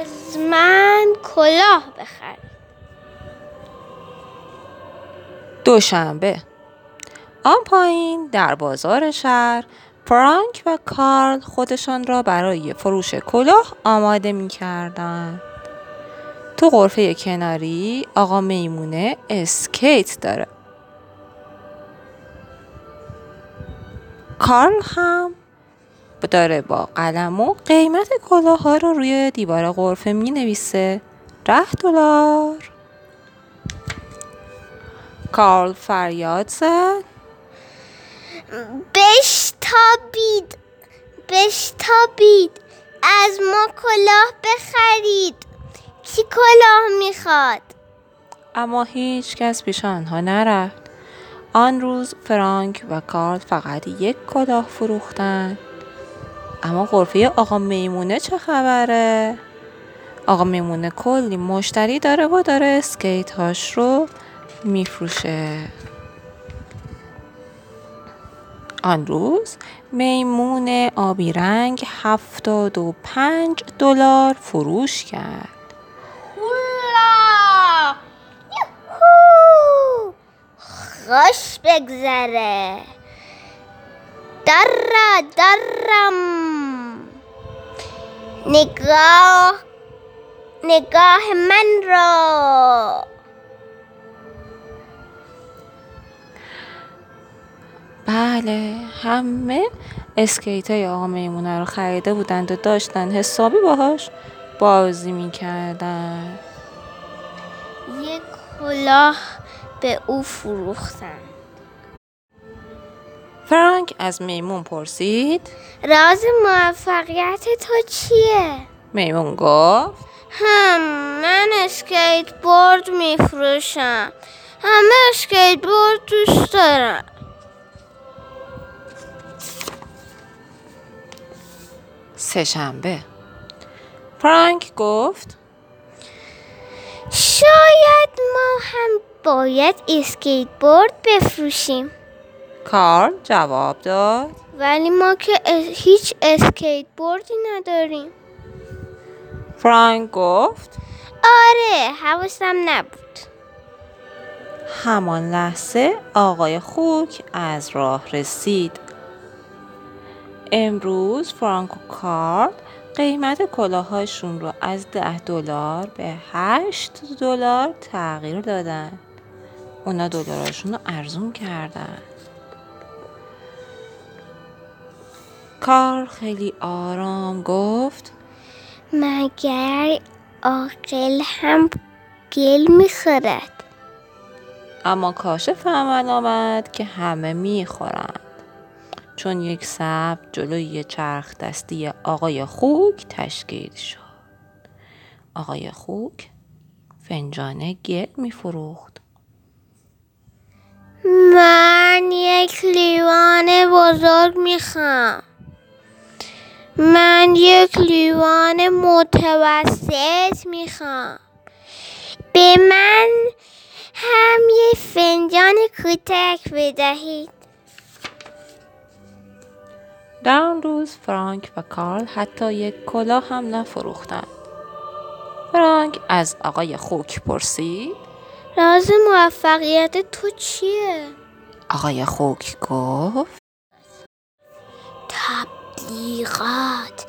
از من کلاه بخرید. دوشنبه. آن پایین در بازار شهر فرانک و کارل خودشان را برای فروش کلاه آماده می کردن. تو غرفه کناری آقا میمونه اسکیت داره. کارل هم داره با قلم و قیمت کلاه ها رو روی دیوار غرفه می نویسه ده دلار. کارل فریاد زد. بشتابید. بشتابید. از ما کلاه بخرید. کی کلاه می‌خواد؟ اما هیچ کس پیش آنها نرفت. آن روز فرانک و کارل فقط یک کلاه فروختند. اما غرفه آقا میمونه چه خبره؟ آقا میمونه کلی مشتری داره و داره اسکیت هاش رو میفروشه. آن روز میمون آبی رنگ هفتاد و پنج دلار فروش کرد. خوش بگذره. در درم. نگاه نگاه من را بله همه اسکیت های آقا میمونه رو خریده بودند و داشتن. حسابی باهاش بازی می‌کردن. یک کلاه به او فروختن. فرانک از میمون پرسید. راز موفقیت تو چیه؟ میمون گفت. هم من اسکیت بورد میفروشم. همه اسکیت بورد دوست دارم سهشنبه. فرانک گفت. شاید ما هم باید اسکیت بورد بفروشیم. کارل جواب داد. ولی ما که هیچ اسکیت بوردی نداریم. فرانک گفت. آره حواسم نبود. همان لحظه آقای خوک از راه رسید. امروز فرانک و کارل قیمت کلاهاشون رو از ده دلار به هشت دلار تغییر دادن. اونا دلاراشون رو ارزون کردن. کارل خیلی آرام گفت. مگر عاقل هم گل می‌خورد؟ اما کاشف عمل آمد که همه می‌خورند. چون یک سب جلوی چرخ دستی آقای خوک تشکیل شد. آقای خوک فنجان گل میفروخت. من یک لیوان بزرگ می‌خوام. من یک لیوان متوسط می‌خوام. به من هم یک فنجان کوچک بدهید. در آن روز فرانک و کارل حتی یک کلاه هم نفروختند. فرانک از آقای خوک پرسید راز موفقیت تو چیه؟ آقای خوک گفت تبلیغات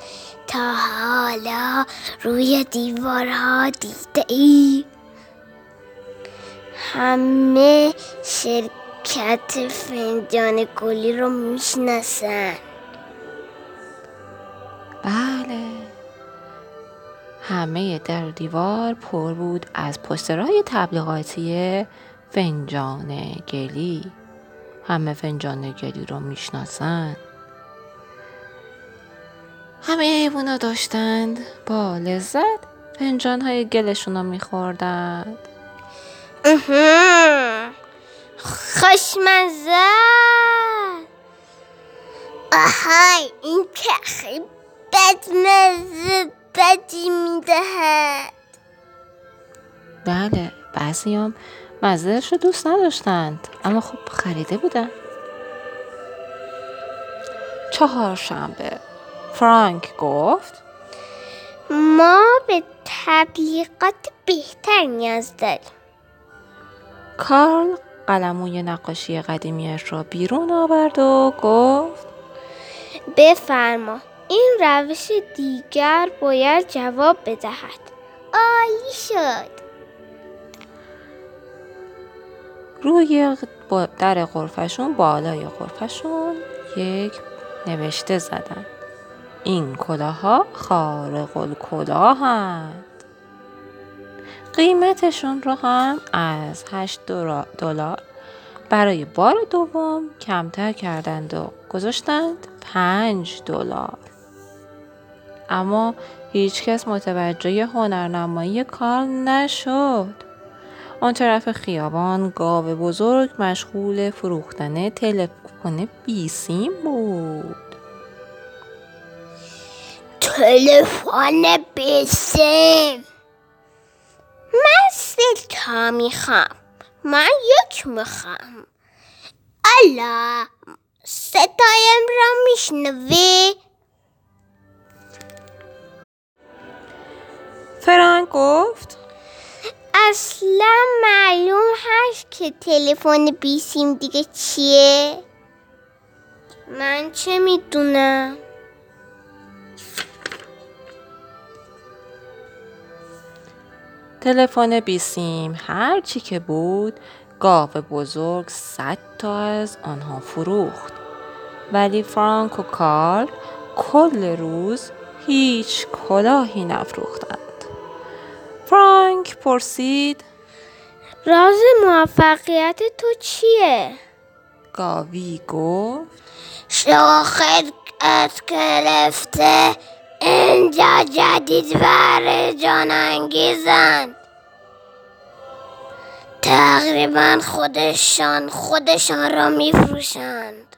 تا حالا روی دیوارها دیده ای. همه شرکت فنجان گلی رو می‌شناسن. بله. همه در دیوار پر بود از پسترهای تبلیغاتی فنجان گلی. همه فنجان گلی رو می‌شناسند همه حیوانا داشتند. با لذت فنجان های گلشون رو میخوردند. خوشمزه. آهای این که خیلی بدمزه بدی می‌دهد. بله بعضی هم مزهش رو دوست نداشتند اما خب خریده بودن. چهارشنبه. فرانک گفت ما به تبلیغات بهتر نیاز داریم. کارل قلموی نقاشی قدیمیش را بیرون آورد و گفت بفرما این روش دیگر باید جواب بدهد. عالی شد. روی در غرفشون بالای غرفشون یک نوشته زدن. این کلاها خارق الکلاهند قیمتشون رو هم از 8 دلار برای بار دوم کمتر کردند و گذاشتند 5 دلار. اما هیچکس متوجه هنرنمایی کار نشد. آن طرف خیابان گاو بزرگ مشغول فروختن تلفن بیسیم بود. تلفن بیسیم من سه تا می‌خوام. من یک می‌خوام. الا ستایم را میشنوی؟ فرانک گفت. اصلا معلوم هست که تلفن بیسیم دیگه چیه. من چه می‌دونم؟ تلفن بیسیم هر چی که بود گاو بزرگ صد تا از آنها فروخت ولی فرانک و کارل کل روز هیچ کلاهی نفروختند فرانک پرسید راز موفقیت تو چیه؟ گاوی گفت شاخت از گرفته اینجا جدید و جان انگیزند تقریبا خودشان خودشان را میفروشند.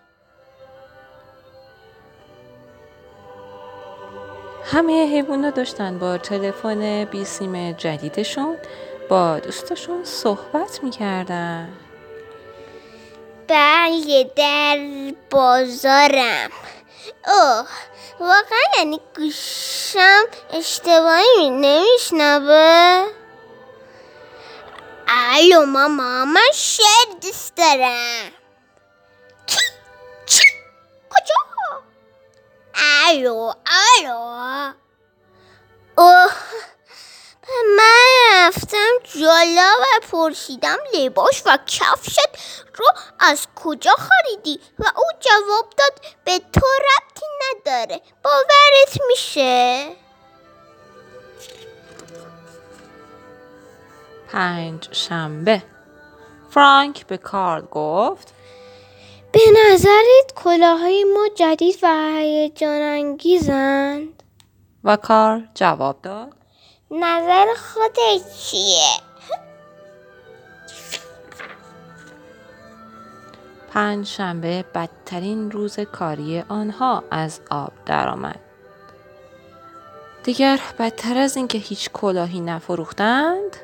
همه حیوانا داشتن با تلفن بیسیم جدیدشون با دوستشون صحبت می‌کردن. بله در بازارم. اوه واقعا یعنی گوشم اشتباهی نمیشنوه. الو ماما من شعر دوست دارم. چی؟ کجا؟ الو الو. اوه. من رفتم جالا و پرسیدم لباس و کفشت رو از کجا خریدی؟ و او جواب داد به تو ربطی نداره. باورت میشه؟ پنج شنبه. فرانک به کارل گفت به نظرت کلاهای ما جدید و هیجان انگیزند و کار جواب داد نظر خودت چیه؟ پنج شنبه بدترین روز کاری آنها از آب درآمد. دیگر بدتر از اینکه هیچ کلاهی نفروختند؟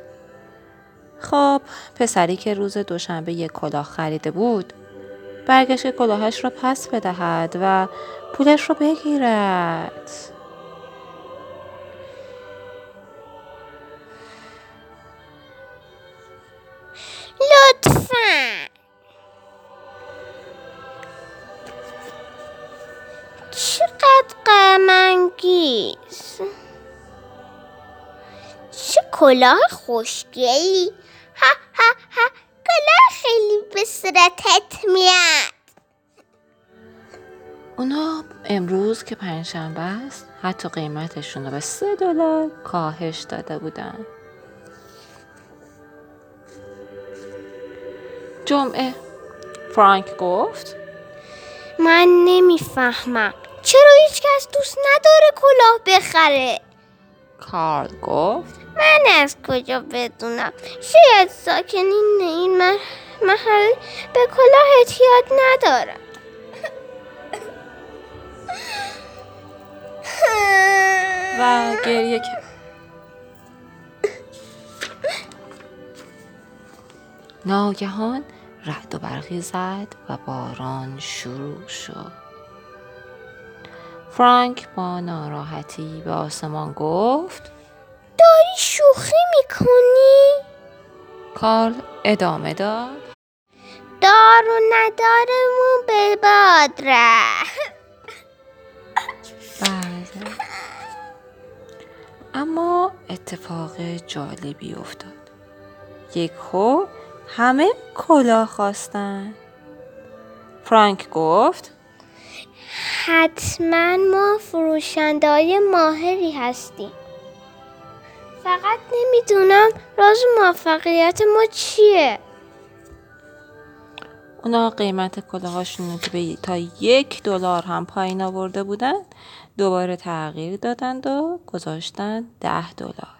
خب پسری که روز دوشنبه یک کلاه خریده بود برگشت کلاهش را پس بدهد و پولش را بگیرد. کلاه خوشگلی ها ها ها. کلاه خیلی به صورتت میاد. اونا امروز که پنجشنبه است حتی قیمتشون رو به سه دلار کاهش داده بودن. جمعه. فرانک گفت من نمی‌فهمم. چرا هیچ کس دوست نداره کلاه بخره؟ کارل گفت من از کجا بدونم؟ شاید ساکنین این محل به کلاه احتیاط ندارم و گریه کرد. ناگهان رعد و برقی زد و باران شروع شد. فرانک با ناراحتی به آسمان گفت داری شوخی می‌کنی؟ کارل ادامه داد. دار و ندارمون به باد بله. اما اتفاق جالبی افتاد. یک هو همه کلاه خواستن. فرانک گفت حتما ما فروشندهای ماهری هستیم. فقط نمی‌دونم راز موفقیت ما چیه. اونا قیمت کلاهاشون رو که تا یک دلار هم پایین آورده بودن دوباره تغییر دادند و گذاشتن ده دلار.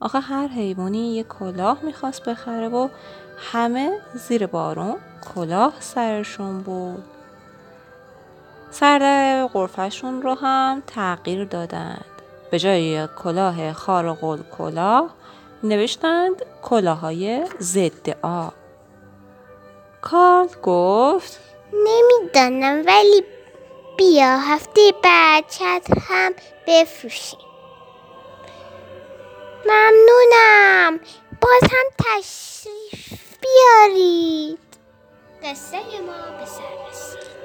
آخه هر حیوانی یک کلاه می‌خواست بخره و همه زیر بارون کلاه سرشون بود. سردر غرفشون رو هم تغییر دادند به جای کلاه خارق کلاه نوشتند کلاهای ضد آب کارل گفت نمی‌دانم ولی بیا هفته بعد چتر هم بفروشیم. ممنونم باز هم تشریف بیارید. قصه ما به سر رسید.